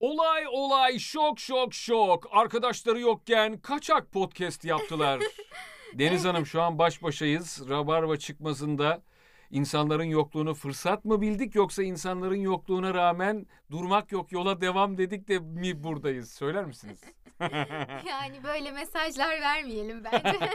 Olay olay şok şok şok. Arkadaşları yokken kaçak podcast yaptılar. Deniz Hanım şu an baş başayız. Rabarba çıkmasında insanların yokluğunu fırsat mı bildik yoksa insanların yokluğuna rağmen durmak yok yola devam dedik de mi buradayız? Söyler misiniz? yani böyle mesajlar vermeyelim bence.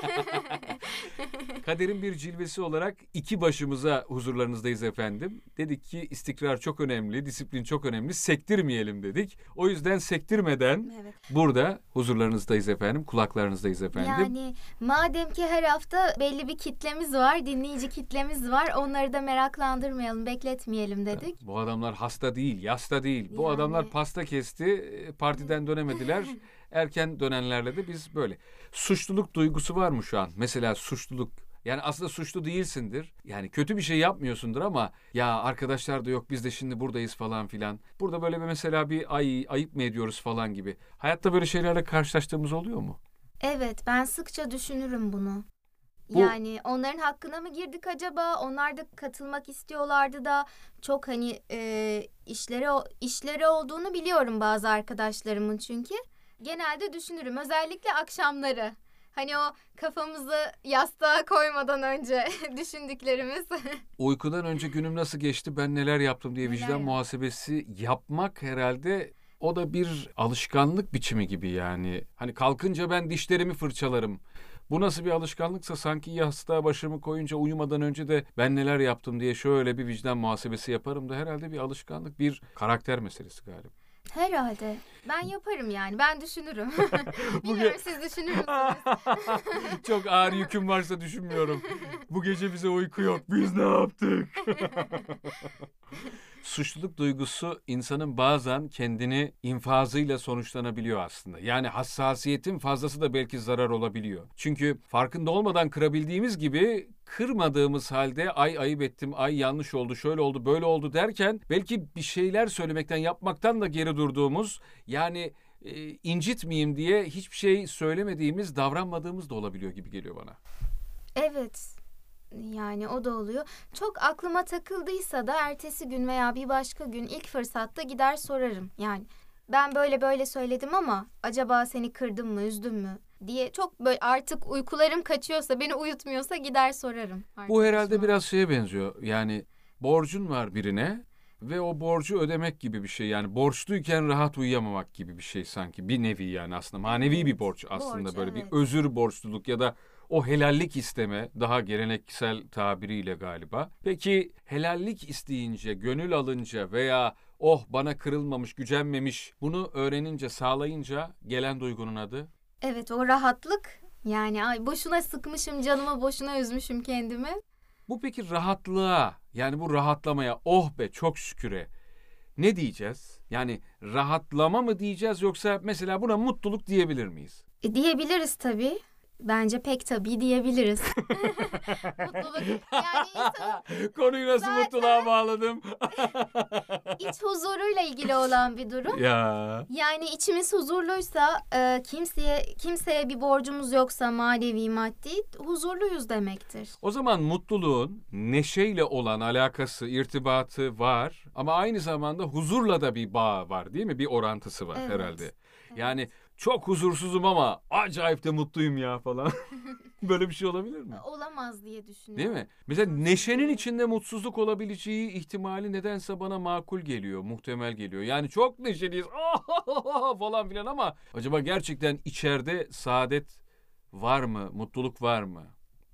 Kaderin bir cilvesi olarak iki başımıza huzurlarınızdayız efendim. Dedik ki istikrar çok önemli, disiplin çok önemli, sektirmeyelim dedik. O yüzden sektirmeden evet. burada huzurlarınızdayız efendim, kulaklarınızdayız efendim. Yani madem ki her hafta belli bir kitlemiz var, dinleyici kitlemiz var. Onları da meraklandırmayalım, bekletmeyelim dedik. Bu adamlar hasta değil, yasta değil. Bu Yani- adamlar pasta kesti, e, partiden dönemediler. Erken dönenlerle de biz böyle. Suçluluk duygusu var mı şu an? Mesela suçluluk yani aslında suçlu değilsindir. Yani kötü bir şey yapmıyorsundur ama ya arkadaşlar da yok biz de şimdi buradayız falan filan. Burada böyle bir mesela bir ay ayıp mı ediyoruz falan gibi. Hayatta böyle şeylerle karşılaştığımız oluyor mu? Evet, ben sıkça düşünürüm bunu. Bu- Yani onların hakkına mı girdik acaba? Onlar da katılmak istiyorlardı da çok hani e, işleri işleri olduğunu biliyorum bazı arkadaşlarımın çünkü. Genelde düşünürüm özellikle akşamları. Hani o kafamızı yastığa koymadan önce düşündüklerimiz. Uykudan önce günüm nasıl geçti ben neler yaptım diye Neler vicdan yaptım? muhasebesi yapmak herhalde o da bir alışkanlık biçimi gibi yani. Hani kalkınca ben dişlerimi fırçalarım. Bu nasıl bir alışkanlıksa sanki yastığa başımı koyunca uyumadan önce de ben neler yaptım diye şöyle bir vicdan muhasebesi yaparım da herhalde bir alışkanlık, bir karakter meselesi galiba. Herhalde. Ben yaparım yani. Ben düşünürüm. Bilmiyorum siz düşünür müsünüz? Çok ağır yüküm varsa düşünmüyorum. Bu gece bize uyku yok. Biz ne yaptık? Suçluluk duygusu insanın bazen kendini infazıyla sonuçlanabiliyor aslında. Yani hassasiyetin fazlası da belki zarar olabiliyor. Çünkü farkında olmadan kırabildiğimiz gibi kırmadığımız halde ay ayıp ettim, ay yanlış oldu, şöyle oldu, böyle oldu derken belki bir şeyler söylemekten, yapmaktan da geri durduğumuz yani e, incitmeyeyim diye hiçbir şey söylemediğimiz, davranmadığımız da olabiliyor gibi geliyor bana. Evet. Yani o da oluyor. Çok aklıma takıldıysa da ertesi gün veya bir başka gün ilk fırsatta gider sorarım. Yani ben böyle böyle söyledim ama acaba seni kırdım mı, üzdüm mü diye çok böyle artık uykularım kaçıyorsa, beni uyutmuyorsa gider sorarım. Bu herhalde biraz şeye benziyor. Yani borcun var birine ve o borcu ödemek gibi bir şey. Yani borçluyken rahat uyuyamamak gibi bir şey sanki. Bir nevi yani aslında manevi bir borç aslında borç, böyle evet. bir özür borçluluk ya da o helallik isteme daha geleneksel tabiriyle galiba. Peki helallik isteyince, gönül alınca veya oh bana kırılmamış, gücenmemiş bunu öğrenince, sağlayınca gelen duygunun adı Evet o rahatlık yani ay boşuna sıkmışım canımı, boşuna üzmüşüm kendimi. Bu peki rahatlığa yani bu rahatlamaya oh be çok şüküre ne diyeceğiz? Yani rahatlama mı diyeceğiz yoksa mesela buna mutluluk diyebilir miyiz? E, diyebiliriz tabii. Bence pek tabii diyebiliriz. Mutluluk yani insanın Konuyu nasıl Zaten- mutluluğa bağladım? iç huzuruyla ilgili olan bir durum. ya. Yani içimiz huzurluysa, e, kimseye kimseye bir borcumuz yoksa manevi maddi huzurluyuz demektir. O zaman mutluluğun neşeyle olan alakası, irtibatı var ama aynı zamanda huzurla da bir bağ var değil mi? Bir orantısı var Evet. herhalde. Yani çok huzursuzum ama acayip de mutluyum ya falan. Böyle bir şey olabilir mi? Olamaz diye Değil düşünüyorum. mi? Mesela neşenin içinde mutsuzluk olabileceği ihtimali nedense bana makul geliyor, muhtemel geliyor. Yani çok neşeliyiz falan filan ama acaba gerçekten içeride saadet var mı, mutluluk var mı?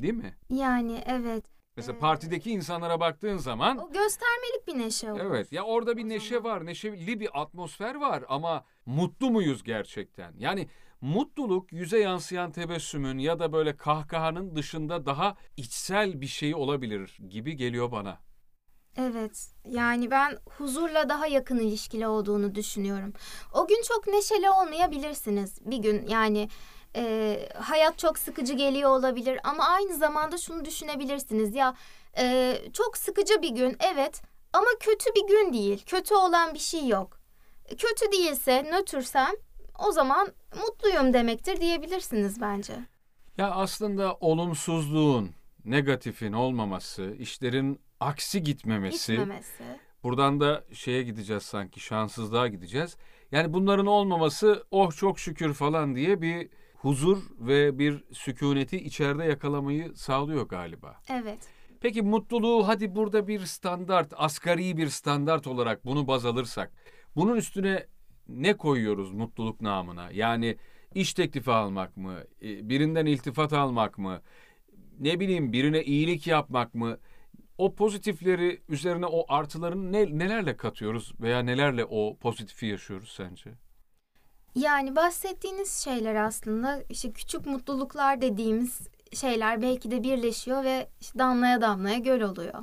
Değil mi? Yani evet. Mesela partideki insanlara baktığın zaman O göstermelik bir neşe olur. evet ya orada bir neşe var, neşeli bir atmosfer var ama mutlu muyuz gerçekten? Yani mutluluk yüze yansıyan tebessümün ya da böyle kahkahanın dışında daha içsel bir şey olabilir gibi geliyor bana. Evet. Yani ben huzurla daha yakın ilişkili olduğunu düşünüyorum. O gün çok neşeli olmayabilirsiniz. Bir gün yani e, hayat çok sıkıcı geliyor olabilir ama aynı zamanda şunu düşünebilirsiniz ya e, çok sıkıcı bir gün evet ama kötü bir gün değil. Kötü olan bir şey yok. Kötü değilse nötrsem o zaman mutluyum demektir diyebilirsiniz bence. Ya aslında olumsuzluğun, negatifin olmaması, işlerin aksi gitmemesi, Gitmemesi. buradan da şeye gideceğiz sanki, şanssızlığa gideceğiz. Yani bunların olmaması oh çok şükür falan diye bir huzur ve bir sükuneti içeride yakalamayı sağlıyor galiba. Evet. Peki mutluluğu hadi burada bir standart, asgari bir standart olarak bunu baz alırsak, bunun üstüne ne koyuyoruz mutluluk namına? Yani iş teklifi almak mı, e, birinden iltifat almak mı, ne bileyim birine iyilik yapmak mı? O pozitifleri üzerine o artılarını ne, nelerle katıyoruz veya nelerle o pozitifi yaşıyoruz sence? Yani bahsettiğiniz şeyler aslında işte küçük mutluluklar dediğimiz şeyler belki de birleşiyor ve işte damlaya damlaya göl oluyor.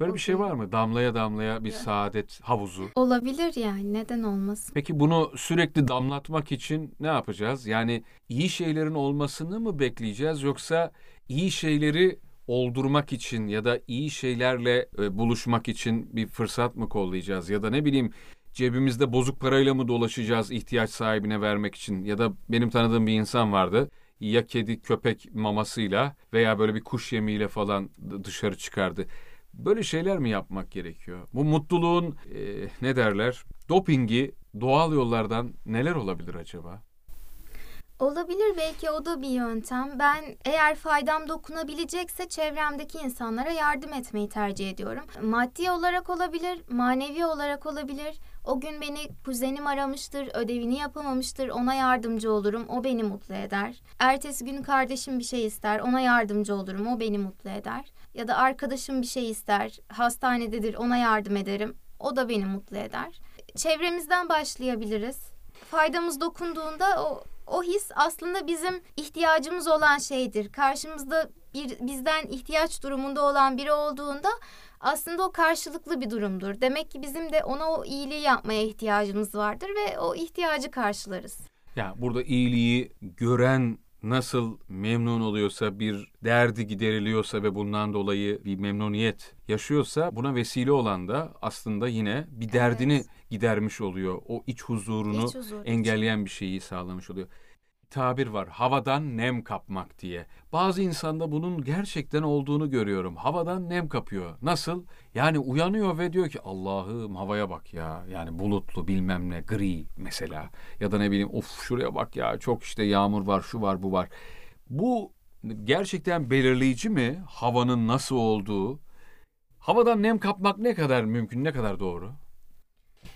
Böyle bir şey var mı? Damlaya damlaya bir saadet havuzu. Olabilir yani neden olmasın? Peki bunu sürekli damlatmak için ne yapacağız? Yani iyi şeylerin olmasını mı bekleyeceğiz yoksa iyi şeyleri oldurmak için ya da iyi şeylerle e, buluşmak için bir fırsat mı kollayacağız ya da ne bileyim cebimizde bozuk parayla mı dolaşacağız ihtiyaç sahibine vermek için ya da benim tanıdığım bir insan vardı ya kedi köpek mamasıyla veya böyle bir kuş yemiyle falan dışarı çıkardı. Böyle şeyler mi yapmak gerekiyor? Bu mutluluğun e, ne derler? Dopingi doğal yollardan neler olabilir acaba? Olabilir belki o da bir yöntem. Ben eğer faydam dokunabilecekse çevremdeki insanlara yardım etmeyi tercih ediyorum. Maddi olarak olabilir, manevi olarak olabilir. O gün beni kuzenim aramıştır, ödevini yapamamıştır, ona yardımcı olurum, o beni mutlu eder. Ertesi gün kardeşim bir şey ister, ona yardımcı olurum, o beni mutlu eder. Ya da arkadaşım bir şey ister, hastanededir, ona yardım ederim, o da beni mutlu eder. Çevremizden başlayabiliriz. Faydamız dokunduğunda o o his aslında bizim ihtiyacımız olan şeydir. Karşımızda bir bizden ihtiyaç durumunda olan biri olduğunda aslında o karşılıklı bir durumdur. Demek ki bizim de ona o iyiliği yapmaya ihtiyacımız vardır ve o ihtiyacı karşılarız. Ya burada iyiliği gören nasıl memnun oluyorsa, bir derdi gideriliyorsa ve bundan dolayı bir memnuniyet yaşıyorsa buna vesile olan da aslında yine bir derdini Evet. gidermiş oluyor. O iç huzurunu İç huzur engelleyen bir şeyi sağlamış oluyor. Tabir var havadan nem kapmak diye. Bazı insanda bunun gerçekten olduğunu görüyorum. Havadan nem kapıyor. Nasıl? Yani uyanıyor ve diyor ki Allah'ım havaya bak ya. Yani bulutlu bilmem ne gri mesela. Ya da ne bileyim of şuraya bak ya çok işte yağmur var şu var bu var. Bu gerçekten belirleyici mi? Havanın nasıl olduğu? Havadan nem kapmak ne kadar mümkün, ne kadar doğru?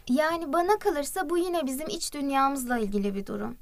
Yani bana kalırsa bu yine bizim iç dünyamızla ilgili bir durum.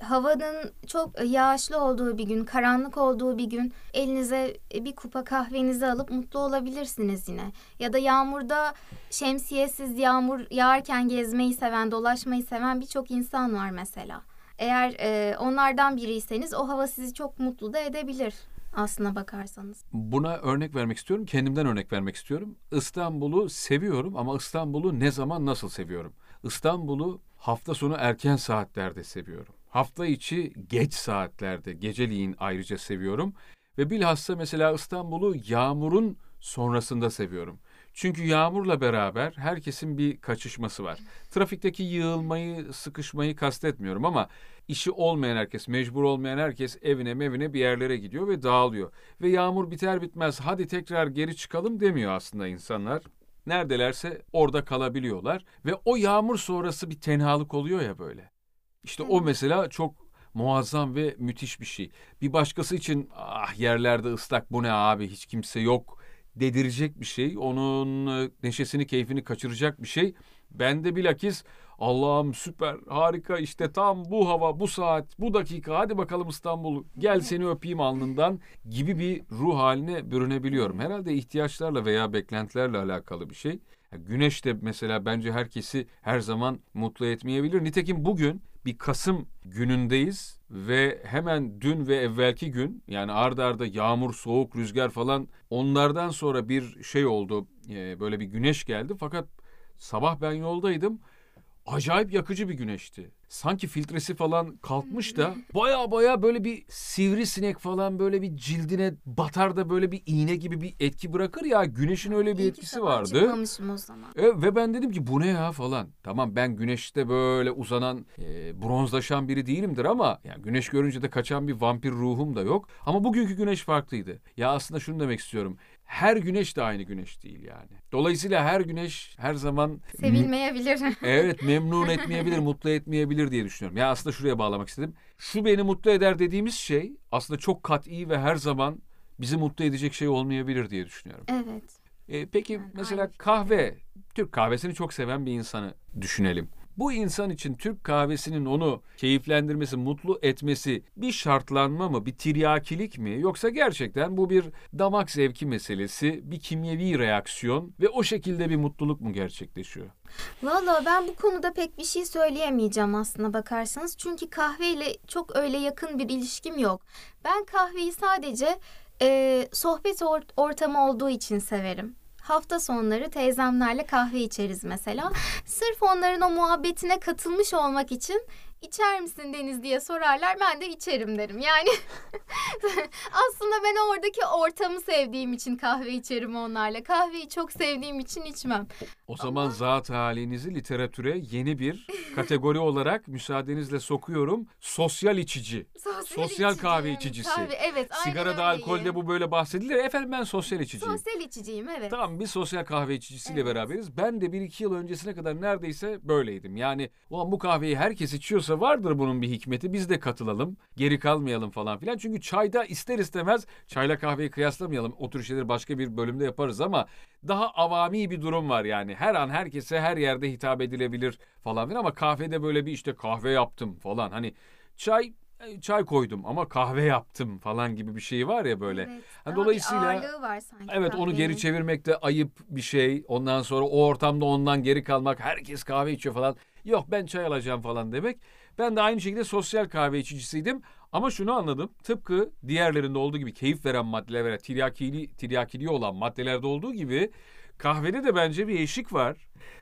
Havanın çok yağışlı olduğu bir gün, karanlık olduğu bir gün elinize bir kupa kahvenizi alıp mutlu olabilirsiniz yine. Ya da yağmurda şemsiyesiz yağmur yağarken gezmeyi seven, dolaşmayı seven birçok insan var mesela. Eğer e, onlardan biriyseniz o hava sizi çok mutlu da edebilir aslına bakarsanız. Buna örnek vermek istiyorum. Kendimden örnek vermek istiyorum. İstanbul'u seviyorum ama İstanbul'u ne zaman nasıl seviyorum? İstanbul'u hafta sonu erken saatlerde seviyorum. Hafta içi geç saatlerde, geceliğin ayrıca seviyorum. Ve bilhassa mesela İstanbul'u yağmurun sonrasında seviyorum. Çünkü yağmurla beraber herkesin bir kaçışması var. Trafikteki yığılmayı, sıkışmayı kastetmiyorum ama işi olmayan herkes, mecbur olmayan herkes evine mevine bir yerlere gidiyor ve dağılıyor. Ve yağmur biter bitmez hadi tekrar geri çıkalım demiyor aslında insanlar. Neredelerse orada kalabiliyorlar ve o yağmur sonrası bir tenhalık oluyor ya böyle. İşte o mesela çok muazzam ve müthiş bir şey. Bir başkası için ah yerlerde ıslak bu ne abi hiç kimse yok dedirecek bir şey. Onun e, neşesini, keyfini kaçıracak bir şey. Ben de bilakis Allah'ım süper, harika işte tam bu hava, bu saat, bu dakika hadi bakalım İstanbul gel seni öpeyim alnından gibi bir ruh haline bürünebiliyorum. Herhalde ihtiyaçlarla veya beklentilerle alakalı bir şey. Güneş de mesela bence herkesi her zaman mutlu etmeyebilir. Nitekim bugün bir Kasım günündeyiz ve hemen dün ve evvelki gün yani ard arda yağmur, soğuk, rüzgar falan onlardan sonra bir şey oldu. Ee, böyle bir güneş geldi fakat sabah ben yoldaydım. Acayip yakıcı bir güneşti. Sanki filtresi falan kalkmış da baya baya böyle bir sivrisinek falan böyle bir cildine batar da böyle bir iğne gibi bir etki bırakır ya. Güneşin öyle bir İyi ki etkisi vardı. Çıkmamışım o zaman. E, ve ben dedim ki bu ne ya falan. Tamam ben güneşte böyle uzanan, e, bronzlaşan biri değilimdir ama yani güneş görünce de kaçan bir vampir ruhum da yok. Ama bugünkü güneş farklıydı. Ya aslında şunu demek istiyorum. Her güneş de aynı güneş değil yani. Dolayısıyla her güneş her zaman Sevilmeyebilir. evet memnun etmeyebilir, mutlu etmeyebilir diye düşünüyorum. Ya aslında şuraya bağlamak istedim. Şu beni mutlu eder dediğimiz şey aslında çok kat'i ve her zaman bizi mutlu edecek şey olmayabilir diye düşünüyorum. evet. E, peki mesela kahve, Türk kahvesini çok seven bir insanı düşünelim. Bu insan için Türk kahvesinin onu keyiflendirmesi, mutlu etmesi bir şartlanma mı, bir tiryakilik mi? Yoksa gerçekten bu bir damak zevki meselesi, bir kimyevi reaksiyon ve o şekilde bir mutluluk mu gerçekleşiyor? Valla ben bu konuda pek bir şey söyleyemeyeceğim aslına bakarsanız. Çünkü kahveyle çok öyle yakın bir ilişkim yok. Ben kahveyi sadece e, sohbet or- ortamı olduğu için severim. Hafta sonları teyzemlerle kahve içeriz mesela. Sırf onların o muhabbetine katılmış olmak için içer misin Deniz diye sorarlar. Ben de içerim derim. Yani aslında ben oradaki ortamı sevdiğim için kahve içerim onlarla. Kahveyi çok sevdiğim için içmem. O zaman zat halinizi literatüre yeni bir kategori olarak müsaadenizle sokuyorum. Sosyal içici. Sosyal içici, kahve evet. içicisi. Kahve, evet, Sigarada, öyleyim. alkolde bu böyle bahsedilir. Efendim ben sosyal içiciyim. Sosyal içiciyim evet. Tamam bir sosyal kahve içicisiyle Evet. beraberiz. Ben de bir iki yıl öncesine kadar neredeyse böyleydim. Yani ulan bu kahveyi herkes içiyorsa vardır bunun bir hikmeti. Biz de katılalım. Geri kalmayalım falan filan. Çünkü çayda ister istemez çayla kahveyi kıyaslamayalım. O tür şeyleri başka bir bölümde yaparız ama daha avami bir durum var yani. Her an herkese her yerde hitap edilebilir falan filan ama kahvede böyle bir işte kahve yaptım falan. Hani çay e, çay koydum ama kahve yaptım falan gibi bir şey var ya böyle. Evet, daha dolayısıyla- bir var sanki Evet onu geri kahvenin. çevirmek de ayıp bir şey. Ondan sonra o ortamda ondan geri kalmak. Herkes kahve içiyor falan. Yok ben çay alacağım falan demek. Ben de aynı şekilde sosyal kahve içicisiydim. Ama şunu anladım. Tıpkı diğerlerinde olduğu gibi keyif veren maddeler ve tiryakili, tiryakiliği olan maddelerde olduğu gibi kahvede de bence bir eşik var.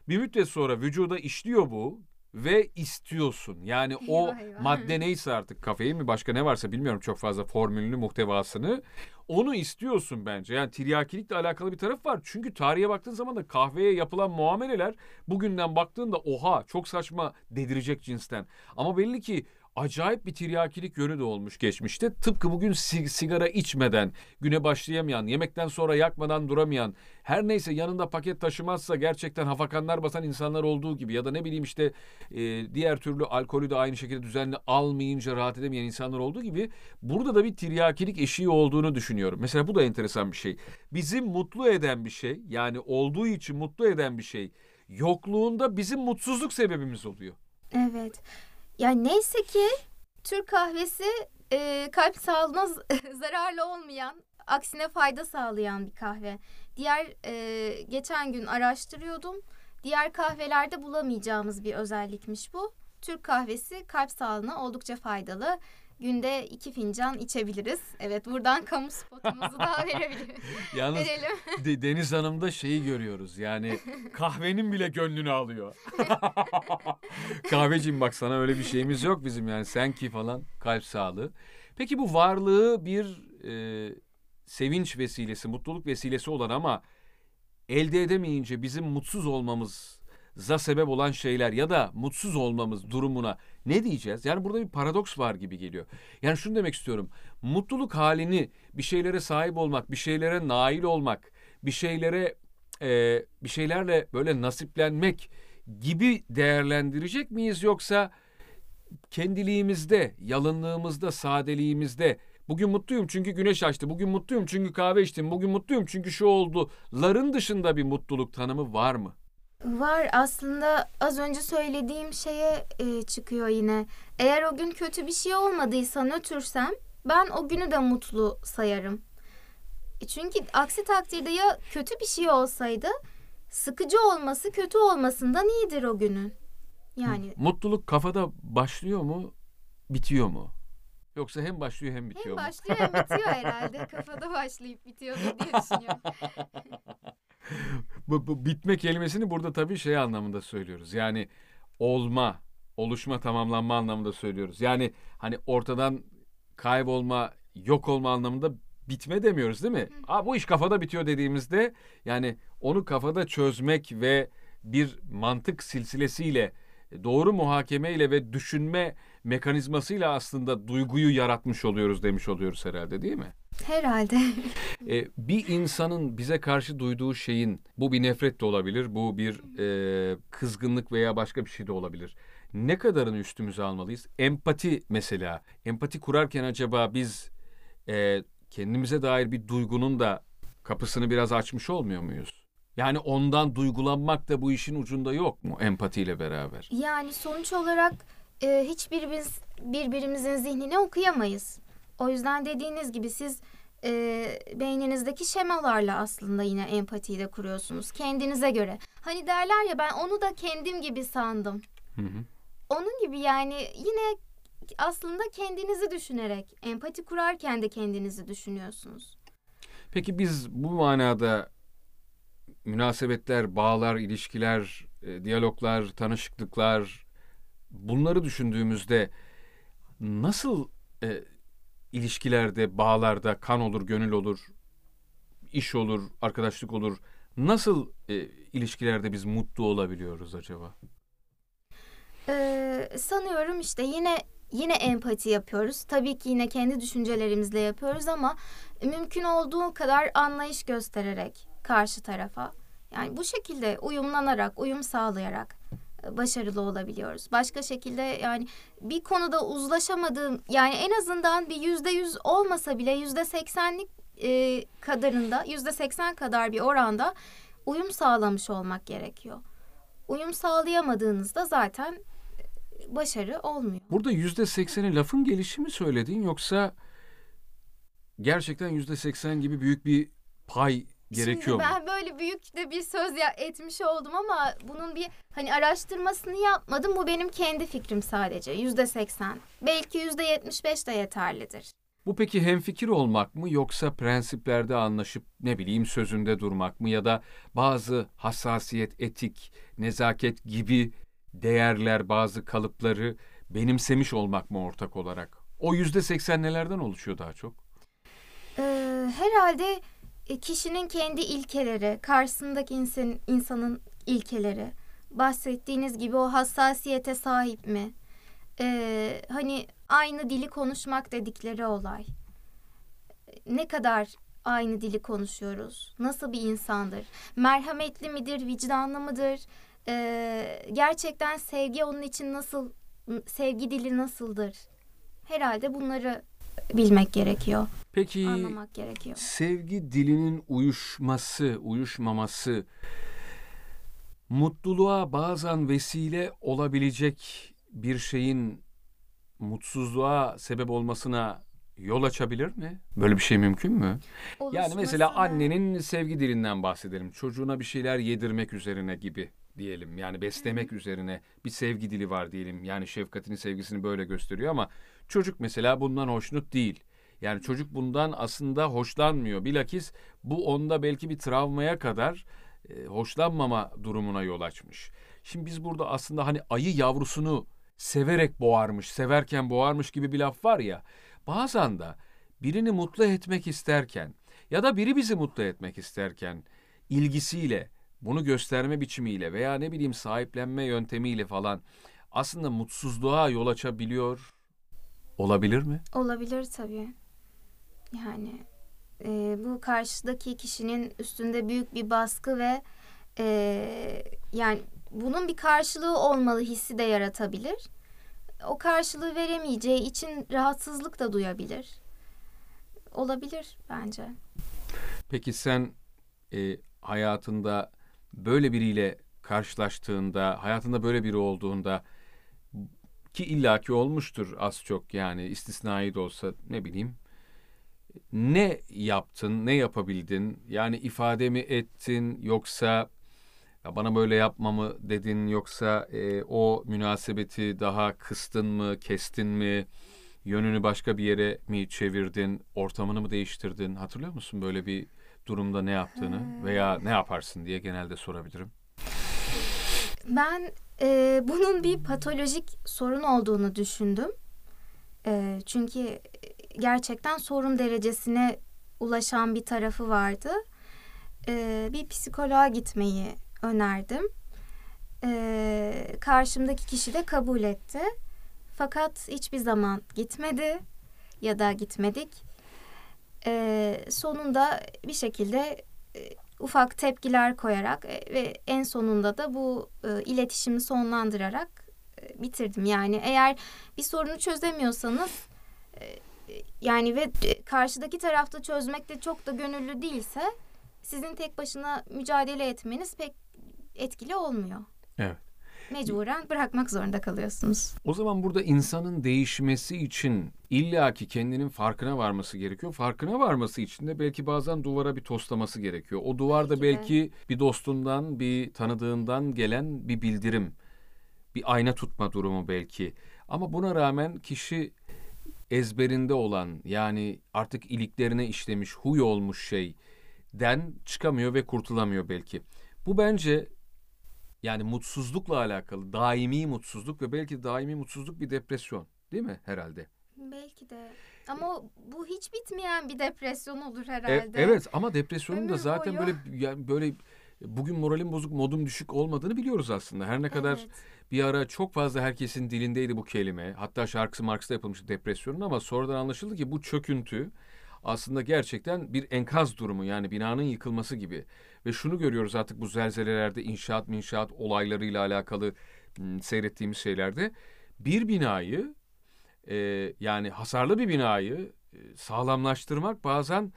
Bir müddet sonra vücuda işliyor bu ve istiyorsun. Yani o eyvah. madde neyse artık kafein mi başka ne varsa bilmiyorum çok fazla formülünü muhtevasını. Onu istiyorsun bence. Yani tiryakilikle alakalı bir taraf var. Çünkü tarihe baktığın zaman da kahveye yapılan muameleler bugünden baktığında oha çok saçma dedirecek cinsten. Ama belli ki acayip bir tiryakilik yönü de olmuş geçmişte. Tıpkı bugün si- sigara içmeden, güne başlayamayan, yemekten sonra yakmadan duramayan, her neyse yanında paket taşımazsa gerçekten hafakanlar basan insanlar olduğu gibi ya da ne bileyim işte e, diğer türlü alkolü de aynı şekilde düzenli almayınca rahat edemeyen insanlar olduğu gibi burada da bir tiryakilik eşiği olduğunu düşünüyorum. Mesela bu da enteresan bir şey. Bizi mutlu eden bir şey yani olduğu için mutlu eden bir şey yokluğunda bizim mutsuzluk sebebimiz oluyor. Evet. Ya neyse ki Türk kahvesi e, kalp sağlığına zararlı olmayan, aksine fayda sağlayan bir kahve. Diğer e, geçen gün araştırıyordum. Diğer kahvelerde bulamayacağımız bir özellikmiş bu. Türk kahvesi kalp sağlığına oldukça faydalı. Günde iki fincan içebiliriz. Evet buradan kamu spotumuzu daha verebiliriz. Yalnız Verelim. De- Deniz Hanım'da şeyi görüyoruz yani kahvenin bile gönlünü alıyor. Kahveciğim bak sana öyle bir şeyimiz yok bizim yani sen ki falan kalp sağlığı. Peki bu varlığı bir e, sevinç vesilesi, mutluluk vesilesi olan ama elde edemeyince bizim mutsuz olmamıza sebep olan şeyler ya da mutsuz olmamız durumuna ne diyeceğiz? Yani burada bir paradoks var gibi geliyor. Yani şunu demek istiyorum. Mutluluk halini bir şeylere sahip olmak, bir şeylere nail olmak, bir şeylere e, bir şeylerle böyle nasiplenmek gibi değerlendirecek miyiz yoksa kendiliğimizde, yalınlığımızda, sadeliğimizde bugün mutluyum çünkü güneş açtı, bugün mutluyum çünkü kahve içtim, bugün mutluyum çünkü şu oldu. Ların dışında bir mutluluk tanımı var mı? Var aslında az önce söylediğim şeye e, çıkıyor yine. Eğer o gün kötü bir şey olmadıysa nötürsem ben o günü de mutlu sayarım. E Çünkü aksi takdirde ya kötü bir şey olsaydı sıkıcı olması kötü olmasından iyidir o günün. Yani Mutluluk kafada başlıyor mu, bitiyor mu? Yoksa hem başlıyor hem bitiyor hem mu? başlıyor hem bitiyor herhalde. Kafada başlayıp bitiyor diye düşünüyorum. bu, bu bitme kelimesini burada tabii şey anlamında söylüyoruz. Yani olma, oluşma, tamamlanma anlamında söylüyoruz. Yani hani ortadan kaybolma, yok olma anlamında bitme demiyoruz değil mi? Aa, bu iş kafada bitiyor dediğimizde yani onu kafada çözmek ve bir mantık silsilesiyle doğru muhakemeyle ve düşünme mekanizmasıyla aslında duyguyu yaratmış oluyoruz demiş oluyoruz herhalde değil mi? Herhalde. E, bir insanın bize karşı duyduğu şeyin, bu bir nefret de olabilir, bu bir e, kızgınlık veya başka bir şey de olabilir. Ne kadarını üstümüze almalıyız? Empati mesela. Empati kurarken acaba biz e, kendimize dair bir duygunun da kapısını biraz açmış olmuyor muyuz? Yani ondan duygulanmak da bu işin ucunda yok mu empatiyle beraber? Yani sonuç olarak e, hiçbirimiz birbirimizin zihnini okuyamayız. O yüzden dediğiniz gibi siz e, beyninizdeki şemalarla aslında yine empatiyi de kuruyorsunuz kendinize göre. Hani derler ya ben onu da kendim gibi sandım. Hı hı. Onun gibi yani yine aslında kendinizi düşünerek empati kurarken de kendinizi düşünüyorsunuz. Peki biz bu manada münasebetler, bağlar, ilişkiler, e, diyaloglar, tanışıklıklar bunları düşündüğümüzde nasıl e, ilişkilerde, bağlarda kan olur, gönül olur, iş olur, arkadaşlık olur. Nasıl e, ilişkilerde biz mutlu olabiliyoruz acaba? Ee, sanıyorum işte yine yine empati yapıyoruz. Tabii ki yine kendi düşüncelerimizle yapıyoruz ama mümkün olduğu kadar anlayış göstererek karşı tarafa. Yani bu şekilde uyumlanarak, uyum sağlayarak başarılı olabiliyoruz. Başka şekilde yani bir konuda uzlaşamadığım yani en azından bir yüzde yüz olmasa bile yüzde seksenlik e, kadarında yüzde seksen kadar bir oranda uyum sağlamış olmak gerekiyor. Uyum sağlayamadığınızda zaten e, başarı olmuyor. Burada yüzde sekseni lafın gelişi mi söyledin yoksa gerçekten yüzde seksen gibi büyük bir pay gerekiyor Şimdi mu? ben böyle büyük de bir söz ya etmiş oldum ama bunun bir hani araştırmasını yapmadım. Bu benim kendi fikrim sadece. Yüzde seksen. Belki yüzde yetmiş beş de yeterlidir. Bu peki hemfikir olmak mı yoksa prensiplerde anlaşıp ne bileyim sözünde durmak mı ya da bazı hassasiyet, etik, nezaket gibi değerler, bazı kalıpları benimsemiş olmak mı ortak olarak? O yüzde seksen nelerden oluşuyor daha çok? Ee, herhalde kişinin kendi ilkeleri, karşısındaki insan, insanın ilkeleri, bahsettiğiniz gibi o hassasiyete sahip mi? Ee, hani aynı dili konuşmak dedikleri olay. Ne kadar aynı dili konuşuyoruz? Nasıl bir insandır? Merhametli midir, vicdanlı mıdır? Ee, gerçekten sevgi onun için nasıl, sevgi dili nasıldır? Herhalde bunları bilmek gerekiyor, Peki anlamak gerekiyor. sevgi dilinin uyuşması, uyuşmaması mutluluğa bazen vesile olabilecek bir şeyin mutsuzluğa sebep olmasına yol açabilir mi? Böyle bir şey mümkün mü? Yani mesela annenin sevgi dilinden bahsedelim. Çocuğuna bir şeyler yedirmek üzerine gibi diyelim. Yani beslemek üzerine bir sevgi dili var diyelim. Yani şefkatini, sevgisini böyle gösteriyor ama çocuk mesela bundan hoşnut değil. Yani çocuk bundan aslında hoşlanmıyor. Bilakis bu onda belki bir travmaya kadar e, hoşlanmama durumuna yol açmış. Şimdi biz burada aslında hani ayı yavrusunu severek boğarmış, severken boğarmış gibi bir laf var ya. Bazen de birini mutlu etmek isterken ya da biri bizi mutlu etmek isterken ilgisiyle, bunu gösterme biçimiyle veya ne bileyim sahiplenme yöntemiyle falan aslında mutsuzluğa yol açabiliyor olabilir mi? Olabilir tabii. Yani e, bu karşıdaki kişinin üstünde büyük bir baskı ve e, yani bunun bir karşılığı olmalı hissi de yaratabilir. O karşılığı veremeyeceği için rahatsızlık da duyabilir. Olabilir bence. Peki sen e, hayatında böyle biriyle karşılaştığında, hayatında böyle biri olduğunda ki illaki olmuştur az çok yani istisnai de olsa ne bileyim ne yaptın, ne yapabildin? Yani ifade mi ettin yoksa ya bana böyle yapma mı dedin yoksa e, o münasebeti daha kıstın mı, kestin mi? Yönünü başka bir yere mi çevirdin, ortamını mı değiştirdin? Hatırlıyor musun böyle bir durumda ne yaptığını veya ne yaparsın diye genelde sorabilirim. Ben e, bunun bir patolojik sorun olduğunu düşündüm. E, çünkü gerçekten sorun derecesine ulaşan bir tarafı vardı. E, bir psikoloğa gitmeyi önerdim. E, karşımdaki kişi de kabul etti. Fakat hiçbir zaman gitmedi ya da gitmedik. e, sonunda bir şekilde e, ufak tepkiler koyarak e, ve en sonunda da bu e, iletişimi sonlandırarak e, bitirdim. Yani eğer bir sorunu çözemiyorsanız e, yani ve karşıdaki tarafta çözmekte çok da gönüllü değilse sizin tek başına mücadele etmeniz pek etkili olmuyor. Evet. Mecburen bırakmak zorunda kalıyorsunuz. O zaman burada insanın değişmesi için illaki kendinin farkına varması gerekiyor. Farkına varması için de belki bazen duvara bir toslaması gerekiyor. O duvarda Belki belki bir dostundan, bir tanıdığından gelen bir bildirim, bir ayna tutma durumu belki. Ama buna rağmen kişi ezberinde olan yani artık iliklerine işlemiş, huy olmuş şeyden çıkamıyor ve kurtulamıyor belki. Bu bence yani mutsuzlukla alakalı, daimi mutsuzluk ve belki daimi mutsuzluk bir depresyon, değil mi herhalde? Belki de. Ama bu hiç bitmeyen bir depresyon olur E- herhalde. evet ama depresyonun da zaten boyu. böyle yani böyle bugün moralim bozuk, modum düşük olmadığını biliyoruz aslında. Her ne kadar Evet. bir ara çok fazla herkesin dilindeydi bu kelime. Hatta şarkısı Marx'ta yapılmıştı depresyonun ama sonradan anlaşıldı ki bu çöküntü aslında gerçekten bir enkaz durumu yani binanın yıkılması gibi. Ve şunu görüyoruz artık bu zelzelelerde inşaat minşaat olaylarıyla alakalı seyrettiğimiz şeylerde bir binayı e, yani hasarlı bir binayı sağlamlaştırmak bazen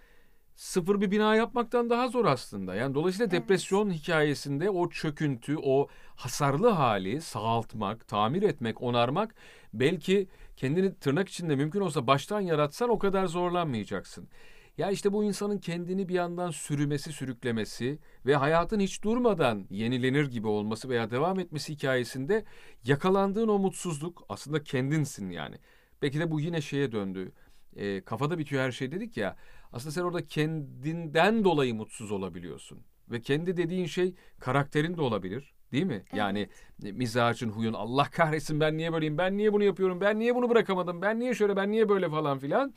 sıfır bir bina yapmaktan daha zor aslında. Yani dolayısıyla Evet. depresyon hikayesinde o çöküntü, o hasarlı hali sağaltmak, tamir etmek, onarmak belki kendini tırnak içinde mümkün olsa baştan yaratsan o kadar zorlanmayacaksın. Ya işte bu insanın kendini bir yandan sürümesi, sürüklemesi ve hayatın hiç durmadan yenilenir gibi olması veya devam etmesi hikayesinde yakalandığın o mutsuzluk aslında kendinsin yani. Belki de bu yine şeye döndü. E, kafada bitiyor her şey dedik ya. Aslında sen orada kendinden dolayı mutsuz olabiliyorsun. Ve kendi dediğin şey karakterin de olabilir. Değil mi? Yani e, mizacın, huyun, Allah kahretsin ben niye böyleyim, ben niye bunu yapıyorum, ben niye bunu bırakamadım, ben niye şöyle, ben niye böyle falan filan.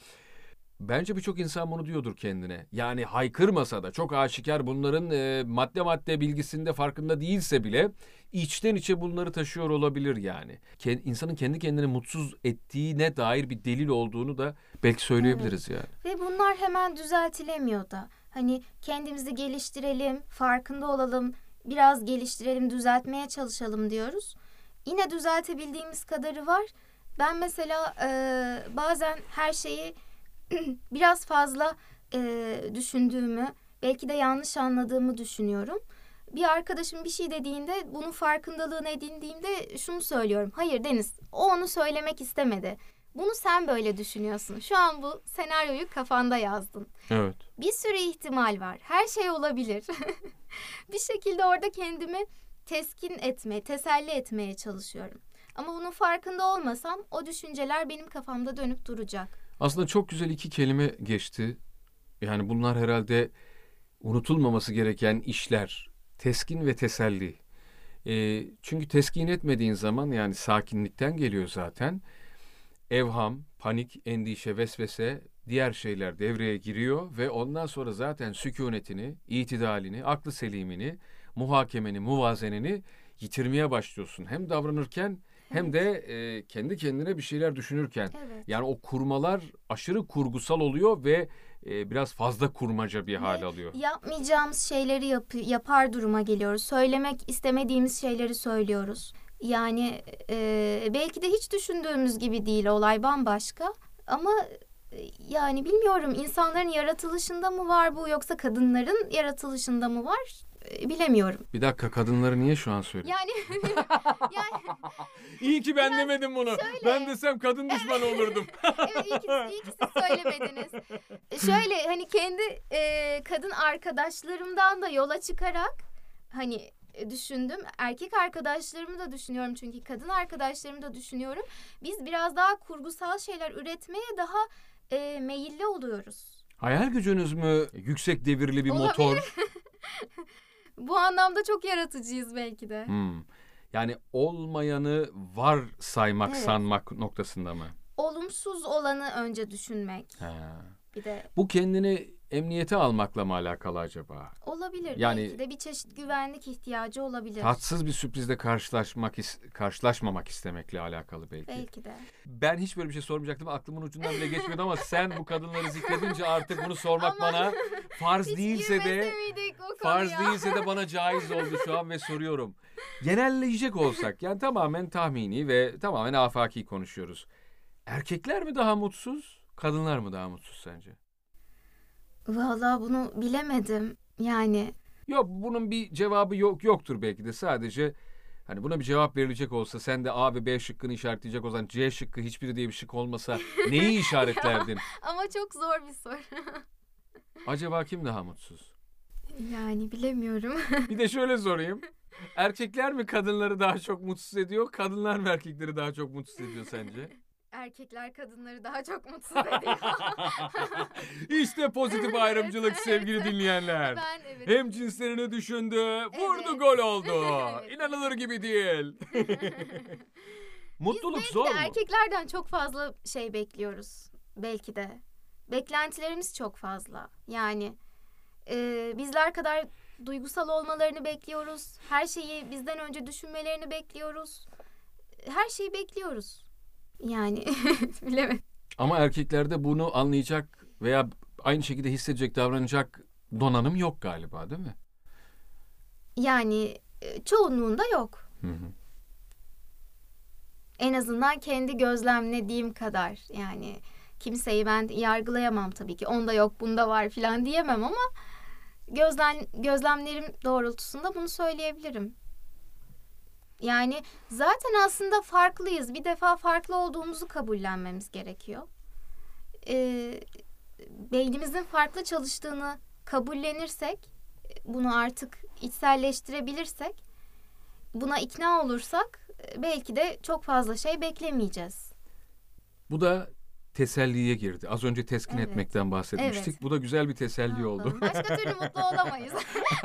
Bence birçok insan bunu diyordur kendine. Yani haykırmasa da çok aşikar bunların e, madde madde bilgisinde farkında değilse bile içten içe bunları taşıyor olabilir yani. Ken, insanın kendi kendini mutsuz ettiğine dair bir delil olduğunu da belki söyleyebiliriz yani. Ve bunlar hemen düzeltilemiyor da. Hani kendimizi geliştirelim, farkında olalım, biraz geliştirelim, düzeltmeye çalışalım diyoruz. Yine düzeltebildiğimiz kadarı var. Ben mesela e, bazen her şeyi biraz fazla e, düşündüğümü, belki de yanlış anladığımı düşünüyorum. Bir arkadaşım bir şey dediğinde bunun farkındalığını edindiğimde şunu söylüyorum. Hayır Deniz, o onu söylemek istemedi. Bunu sen böyle düşünüyorsun. Şu an bu senaryoyu kafanda yazdın. Evet. Bir sürü ihtimal var. Her şey olabilir. bir şekilde orada kendimi teskin etmeye, teselli etmeye çalışıyorum. Ama bunun farkında olmasam o düşünceler benim kafamda dönüp duracak. Aslında çok güzel iki kelime geçti. Yani bunlar herhalde unutulmaması gereken işler. Teskin ve teselli. E, çünkü teskin etmediğin zaman yani sakinlikten geliyor zaten. Evham, panik, endişe, vesvese diğer şeyler devreye giriyor ve ondan sonra zaten sükunetini, itidalini, aklı selimini, muhakemeni, muvazeneni yitirmeye başlıyorsun. Hem davranırken hem de e, kendi kendine bir şeyler düşünürken. Evet. Yani o kurmalar aşırı kurgusal oluyor ve e, biraz fazla kurmaca bir hal alıyor. Yapmayacağımız şeyleri yap- yapar duruma geliyoruz. Söylemek istemediğimiz şeyleri söylüyoruz. Yani e, belki de hiç düşündüğümüz gibi değil olay bambaşka. Ama e, yani bilmiyorum insanların yaratılışında mı var bu yoksa kadınların yaratılışında mı var bilemiyorum. Bir dakika kadınları niye şu an söylüyorsun? Yani yani İyi ki ben demedim bunu. şöyle. Ben desem kadın düşmanı olurdum. evet iyi ki, iyi ki siz söylemediniz. Şöyle hani kendi e, kadın arkadaşlarımdan da yola çıkarak hani e, düşündüm. Erkek arkadaşlarımı da düşünüyorum çünkü kadın arkadaşlarımı da düşünüyorum. Biz biraz daha kurgusal şeyler üretmeye daha e, meyilli oluyoruz. Hayal gücünüz mü yüksek devirli bir Olabilir. motor? Bu anlamda çok yaratıcıyız belki de. Hmm. Yani olmayanı var saymak, Evet. sanmak noktasında mı? Olumsuz olanı önce düşünmek. Ha. Bir de Bu kendini emniyete almakla mı alakalı acaba? Olabilir. Yani- Belki de bir çeşit güvenlik ihtiyacı olabilir. Tatsız bir sürprizle karşılaşmak is- karşılaşmamak istemekle alakalı belki. Belki de. Ben hiç böyle bir şey sormayacaktım. Aklımın ucundan bile geçmiyordu ama sen bu kadınları zikredince artık bunu sormak Ama bana farz Hiç değilse de farz değilse de bana caiz oldu şu an ve soruyorum. Genelleyecek olsak yani tamamen tahmini ve tamamen afaki konuşuyoruz. Erkekler mi daha mutsuz, kadınlar mı daha mutsuz sence? Vallahi bunu bilemedim. Yani Yok bunun bir cevabı yok yoktur belki de sadece hani buna bir cevap verilecek olsa sen de A ve B şıkkını işaretleyecek olsan C şıkkı hiçbiri diye bir şık olmasa neyi işaretlerdin? ama çok zor bir soru. Acaba kim daha mutsuz? yani bilemiyorum. Bir de şöyle sorayım. Erkekler mi kadınları daha çok mutsuz ediyor, kadınlar mı erkekleri daha çok mutsuz ediyor sence? Erkekler kadınları daha çok mutsuz ediyor. işte pozitif ayrımcılık Evet, sevgili evet. dinleyenler. ben evet. Hem cinslerini düşündü, vurdu Evet. gol oldu. Evet. İnanılır gibi değil. Mutluluk Biz zor belki mu? de erkeklerden çok fazla şey bekliyoruz. Belki de. Beklentilerimiz çok fazla. Yani e, bizler kadar duygusal olmalarını bekliyoruz. Her şeyi bizden önce düşünmelerini bekliyoruz. Her şeyi bekliyoruz. Yani bilemedim. Ama erkeklerde bunu anlayacak veya aynı şekilde hissedecek, davranacak donanım yok galiba değil mi? Yani e, çoğunluğunda yok. Hı hı. En azından kendi gözlemlediğim kadar. Yani kimseyi ben yargılayamam tabii ki. Onda yok, bunda var falan diyemem ama gözlem gözlemlerim doğrultusunda bunu söyleyebilirim. Yani zaten aslında farklıyız. Bir defa farklı olduğumuzu kabullenmemiz gerekiyor. Ee, beynimizin farklı çalıştığını kabullenirsek, bunu artık içselleştirebilirsek, buna ikna olursak e, belki de çok fazla şey beklemeyeceğiz. Bu da teselliye girdi. Az önce teskin Evet. etmekten bahsetmiştik. Evet. Bu da güzel bir teselli oldu. Başka türlü mutlu olamayız.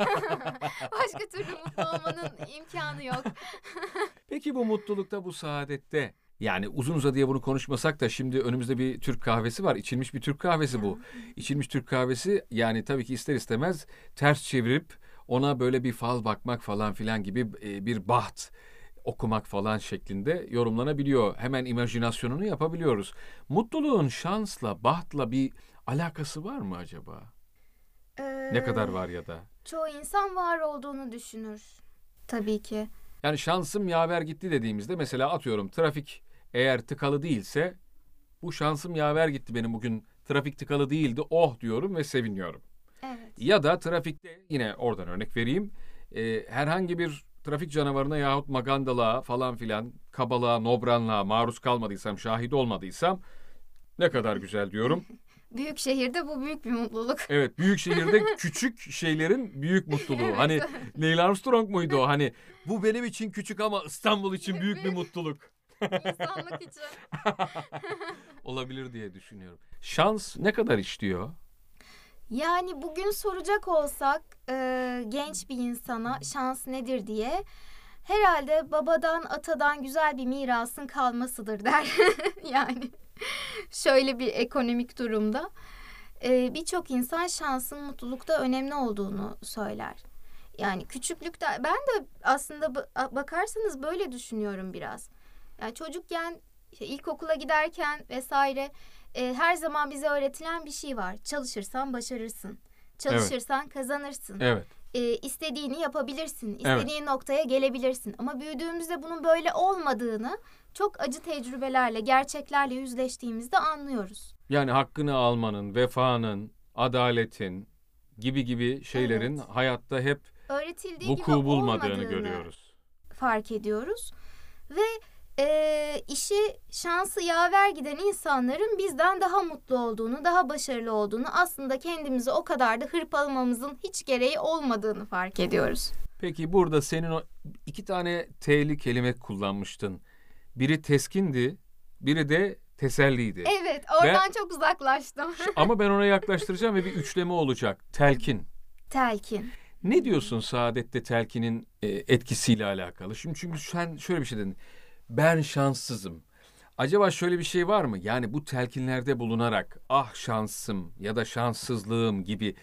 Başka türlü mutlu olmanın imkanı yok. Peki bu mutlulukta, bu saadette yani uzun uzadıya bunu konuşmasak da şimdi önümüzde bir Türk kahvesi var. İçilmiş bir Türk kahvesi bu. İçilmiş Türk kahvesi yani tabii ki ister istemez ters çevirip ona böyle bir fal bakmak falan filan gibi e, bir baht okumak falan şeklinde yorumlanabiliyor. Hemen imajinasyonunu yapabiliyoruz. Mutluluğun şansla, bahtla bir alakası var mı acaba? Ne kadar var ya da? Ee, Çoğu insan var olduğunu düşünür. Tabii ki. Yani şansım yaver gitti dediğimizde mesela atıyorum trafik eğer tıkalı değilse bu şansım yaver gitti benim bugün trafik tıkalı değildi oh diyorum ve seviniyorum. Evet. Ya da trafikte yine oradan örnek vereyim e, herhangi bir trafik canavarına yahut magandalığa falan filan kabalığa nobranlığa maruz kalmadıysam şahit olmadıysam ne kadar güzel diyorum. Büyük şehirde bu büyük bir mutluluk. Evet büyük şehirde küçük şeylerin büyük mutluluğu. Hani Neil Armstrong muydu o? Hani bu benim için küçük ama İstanbul için büyük bir mutluluk. İnsanlık için. Olabilir diye düşünüyorum. Şans ne kadar işliyor? Yani bugün soracak olsak e, genç bir insana şans nedir diye herhalde babadan atadan güzel bir mirasın kalmasıdır der. yani şöyle bir ekonomik durumda e, birçok insan şansın mutlulukta önemli olduğunu söyler. Yani küçüklükte ben de aslında ba- bakarsanız böyle düşünüyorum biraz. Yani çocukken işte ilkokula giderken vesaire e, her zaman bize öğretilen bir şey var. Çalışırsan başarırsın. Çalışırsan kazanırsın. Evet. E, istediğini yapabilirsin. İstediğin noktaya gelebilirsin. Ama büyüdüğümüzde bunun böyle olmadığını çok acı tecrübelerle, gerçeklerle yüzleştiğimizde anlıyoruz. Yani hakkını almanın, vefanın, adaletin gibi gibi şeylerin Evet. hayatta hep Öğretildiği vuku gibi bulmadığını olmadığını görüyoruz. fark ediyoruz. Ve e, işi şansı yaver giden insanların bizden daha mutlu olduğunu, daha başarılı olduğunu aslında kendimizi o kadar da hırpalamamızın hiç gereği olmadığını fark ediyoruz. Peki burada senin o iki tane T'li kelime kullanmıştın. Biri teskindi, biri de teselliydi. Evet, oradan çok uzaklaştım. Ama ben ona yaklaştıracağım ve bir üçleme olacak. Telkin. Telkin. Ne diyorsun saadette telkinin e, etkisiyle alakalı? Şimdi çünkü sen şöyle bir şey dedin. Ben şanssızım. Acaba şöyle bir şey var mı? Yani bu telkinlerde bulunarak ah şansım ya da şanssızlığım gibi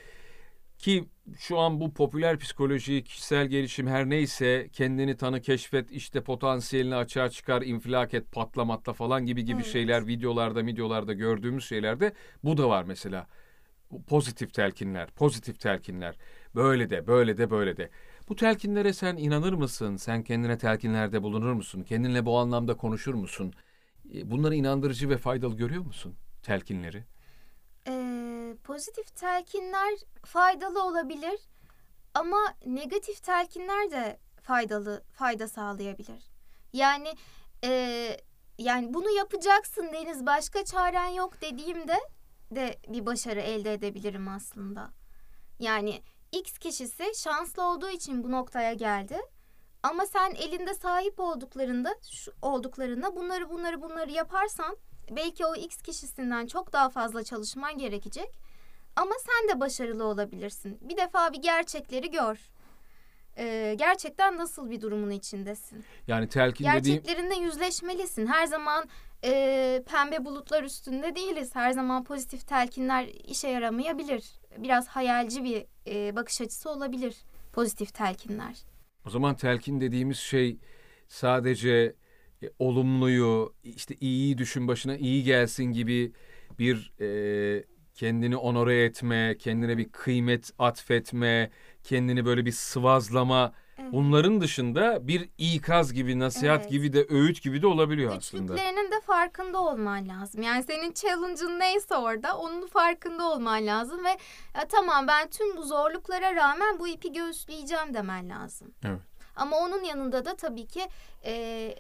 ki şu an bu popüler psikoloji, kişisel gelişim her neyse kendini tanı, keşfet, işte potansiyelini açığa çıkar, infilak et, patlamatla falan gibi gibi Evet. şeyler videolarda, videolarda gördüğümüz şeylerde bu da var mesela. Pozitif telkinler, pozitif telkinler. Böyle de, böyle de, böyle de. Bu telkinlere sen inanır mısın? Sen kendine telkinlerde bulunur musun? Kendinle bu anlamda konuşur musun? E, Bunları inandırıcı ve faydalı görüyor musun? Telkinleri. Ee, pozitif telkinler faydalı olabilir ama negatif telkinler de faydalı fayda sağlayabilir. Yani e, yani bunu yapacaksın Deniz başka çaren yok dediğimde de bir başarı elde edebilirim aslında. Yani X kişisi şanslı olduğu için bu noktaya geldi. Ama sen elinde sahip olduklarında şu, olduklarında bunları bunları bunları yaparsan belki o X kişisinden çok daha fazla çalışman gerekecek. Ama sen de başarılı olabilirsin. Bir defa bir gerçekleri gör. Ee, gerçekten nasıl bir durumun içindesin? Yani telkin dediğim... Gerçeklerinle yüzleşmelisin. Her zaman e, pembe bulutlar üstünde değiliz. Her zaman pozitif telkinler işe yaramayabilir. Biraz hayalci bir e, bakış açısı olabilir pozitif telkinler. O zaman telkin dediğimiz şey sadece e, olumluyu, işte iyiyi düşün başına iyi gelsin gibi bir e, kendini onore etme, kendine bir kıymet atfetme, kendini böyle bir sıvazlama. Evet. Bunların dışında bir ikaz gibi, nasihat Evet. gibi de, öğüt gibi de olabiliyor aslında. Güçlüklerinin de farkında olman lazım. Yani senin challenge'ın neyse orada onun farkında olman lazım ve ya, tamam ben tüm bu zorluklara rağmen bu ipi göğüsleyeceğim demen lazım. Evet. Ama onun yanında da tabii ki e,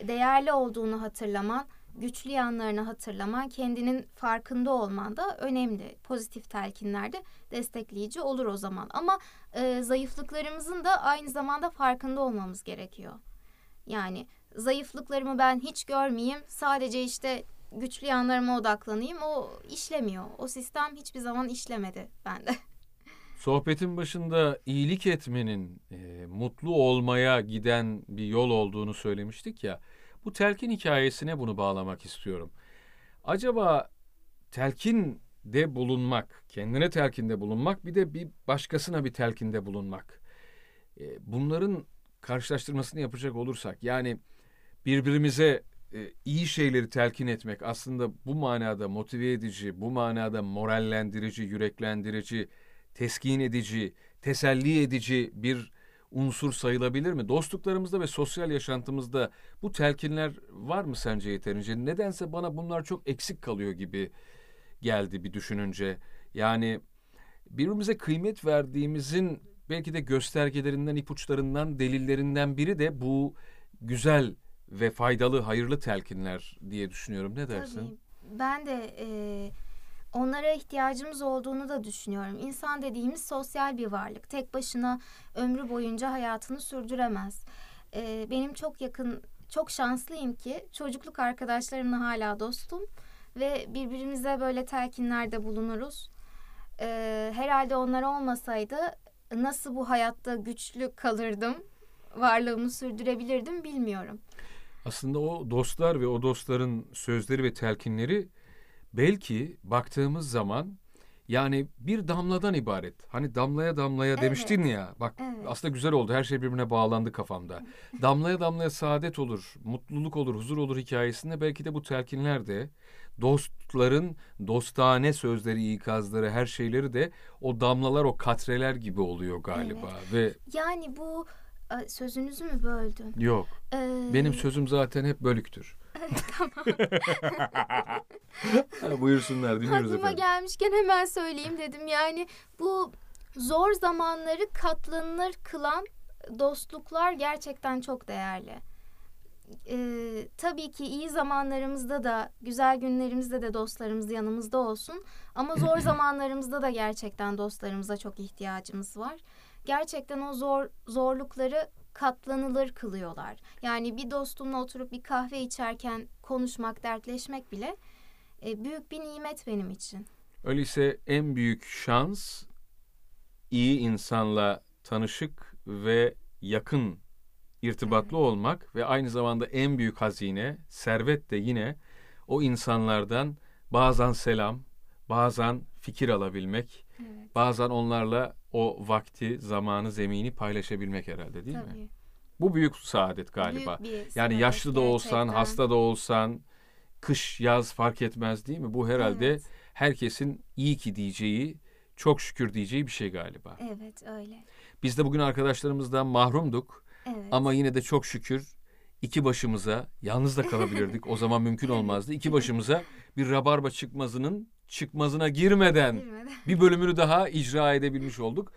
değerli olduğunu hatırlaman, güçlü yanlarını hatırlaman, kendinin farkında olman da önemli. Pozitif telkinlerde destekleyici olur o zaman. Ama e, zayıflıklarımızın da aynı zamanda farkında olmamız gerekiyor. Yani zayıflıklarımı ben hiç görmeyeyim, sadece işte güçlü yanlarıma odaklanayım. O işlemiyor. O sistem hiçbir zaman işlemedi bende. Sohbetin başında iyilik etmenin e, mutlu olmaya giden bir yol olduğunu söylemiştik ya. Bu telkin hikayesine bunu bağlamak istiyorum. Acaba telkinde bulunmak, kendine telkinde bulunmak bir de bir başkasına bir telkinde bulunmak. E, bunların karşılaştırmasını yapacak olursak yani birbirimize e, iyi şeyleri telkin etmek aslında bu manada motive edici, bu manada morallendirici, yüreklendirici, teskin edici, teselli edici bir unsur sayılabilir mi? Dostluklarımızda ve sosyal yaşantımızda bu telkinler var mı sence yeterince? Nedense bana bunlar çok eksik kalıyor gibi geldi bir düşününce. Yani birbirimize kıymet verdiğimizin belki de göstergelerinden, ipuçlarından, delillerinden biri de bu güzel ve faydalı, hayırlı telkinler diye düşünüyorum. Ne dersin? Tabii. Ben de e, onlara ihtiyacımız olduğunu da düşünüyorum. İnsan dediğimiz sosyal bir varlık. Tek başına ömrü boyunca hayatını sürdüremez. E, benim çok yakın, çok şanslıyım ki çocukluk arkadaşlarımla hala dostum ve birbirimize böyle telkinlerde bulunuruz. E, herhalde onlar olmasaydı nasıl bu hayatta güçlü kalırdım, varlığımı sürdürebilirdim bilmiyorum. Aslında o dostlar ve o dostların sözleri ve telkinleri belki baktığımız zaman yani bir damladan ibaret. Hani damlaya damlaya Evet. demiştin ya. Bak Evet. aslında güzel oldu. Her şey birbirine bağlandı kafamda. damlaya damlaya saadet olur, mutluluk olur, huzur olur hikayesinde belki de bu telkinler de dostların dostane sözleri, ikazları, her şeyleri de o damlalar, o katreler gibi oluyor galiba ve Yani bu e, sözünüzü mü böldüm? yok. Ee, Benim sözüm zaten hep bölüktür. Ha, Buyursunlar dinliyoruz aklıma efendim. gelmişken hemen söyleyeyim dedim. Yani bu zor zamanları katlanılır kılan dostluklar gerçekten çok değerli. Ee, tabii ki iyi zamanlarımızda da güzel günlerimizde de dostlarımız yanımızda olsun. Ama zor zamanlarımızda da gerçekten dostlarımıza çok ihtiyacımız var. Gerçekten o zor zorlukları katlanılır kılıyorlar. Yani bir dostumla oturup bir kahve içerken konuşmak, dertleşmek bile e, büyük bir nimet benim için. Öyleyse en büyük şans iyi insanla tanışık ve yakın irtibatlı olmak ve aynı zamanda en büyük hazine, servet de yine o insanlardan bazen selam, bazen fikir alabilmek, Evet. bazen onlarla o vakti, zamanı, zemini paylaşabilmek herhalde değil mi? Tabii. Bu büyük saadet galiba. Büyük bir Yani yaşlı da olsan, hasta da olsan, kış, yaz fark etmez değil mi? Bu herhalde Evet. herkesin iyi ki diyeceği, çok şükür diyeceği bir şey galiba. Evet öyle. Biz de bugün arkadaşlarımızdan mahrumduk Evet. ama yine de çok şükür iki başımıza, yalnız da kalabilirdik. o zaman mümkün olmazdı. İki başımıza bir rabarba çıkmazının çıkmazına girmeden. Bir bölümünü daha icra edebilmiş olduk.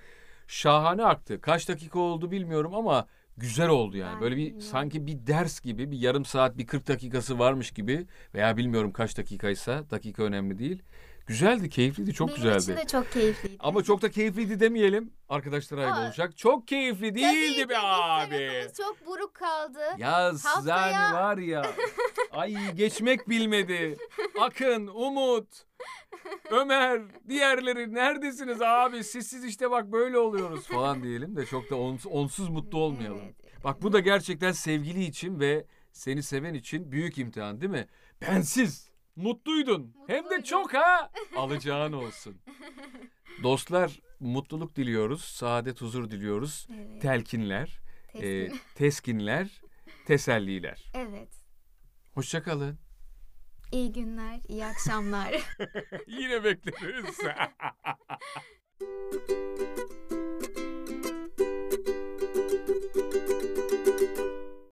Şahane aktı. Kaç dakika oldu bilmiyorum ama güzel oldu yani. Böyle bir sanki bir ders gibi bir yarım saat bir 40 dakikası varmış gibi veya bilmiyorum kaç dakikaysa dakika önemli değil. Güzeldi, keyifliydi, çok Benim güzeldi. için de çok keyifliydi. Ama çok da keyifliydi demeyelim. Arkadaşlar ayıp olacak. Çok keyifli Tabii değildi ki be abi. çok buruk kaldı. Ya Haftaya- yani var ya. Ay geçmek bilmedi. Akın, Umut, Ömer, diğerleri neredesiniz abi? Sizsiz işte bak böyle oluyoruz falan diyelim de çok da ons- onsuz mutlu olmayalım. Evet. Bak bu da gerçekten sevgili için ve seni seven için büyük imtihan değil mi? Bensiz Mutluydun. Mutluydum. Hem de çok ha. Alacağın olsun. Dostlar mutluluk diliyoruz. Saadet huzur diliyoruz. Evet. Telkinler. E, Teskin. E, teskinler. Teselliler. Evet. Hoşçakalın. İyi günler, iyi akşamlar. Yine bekleriz.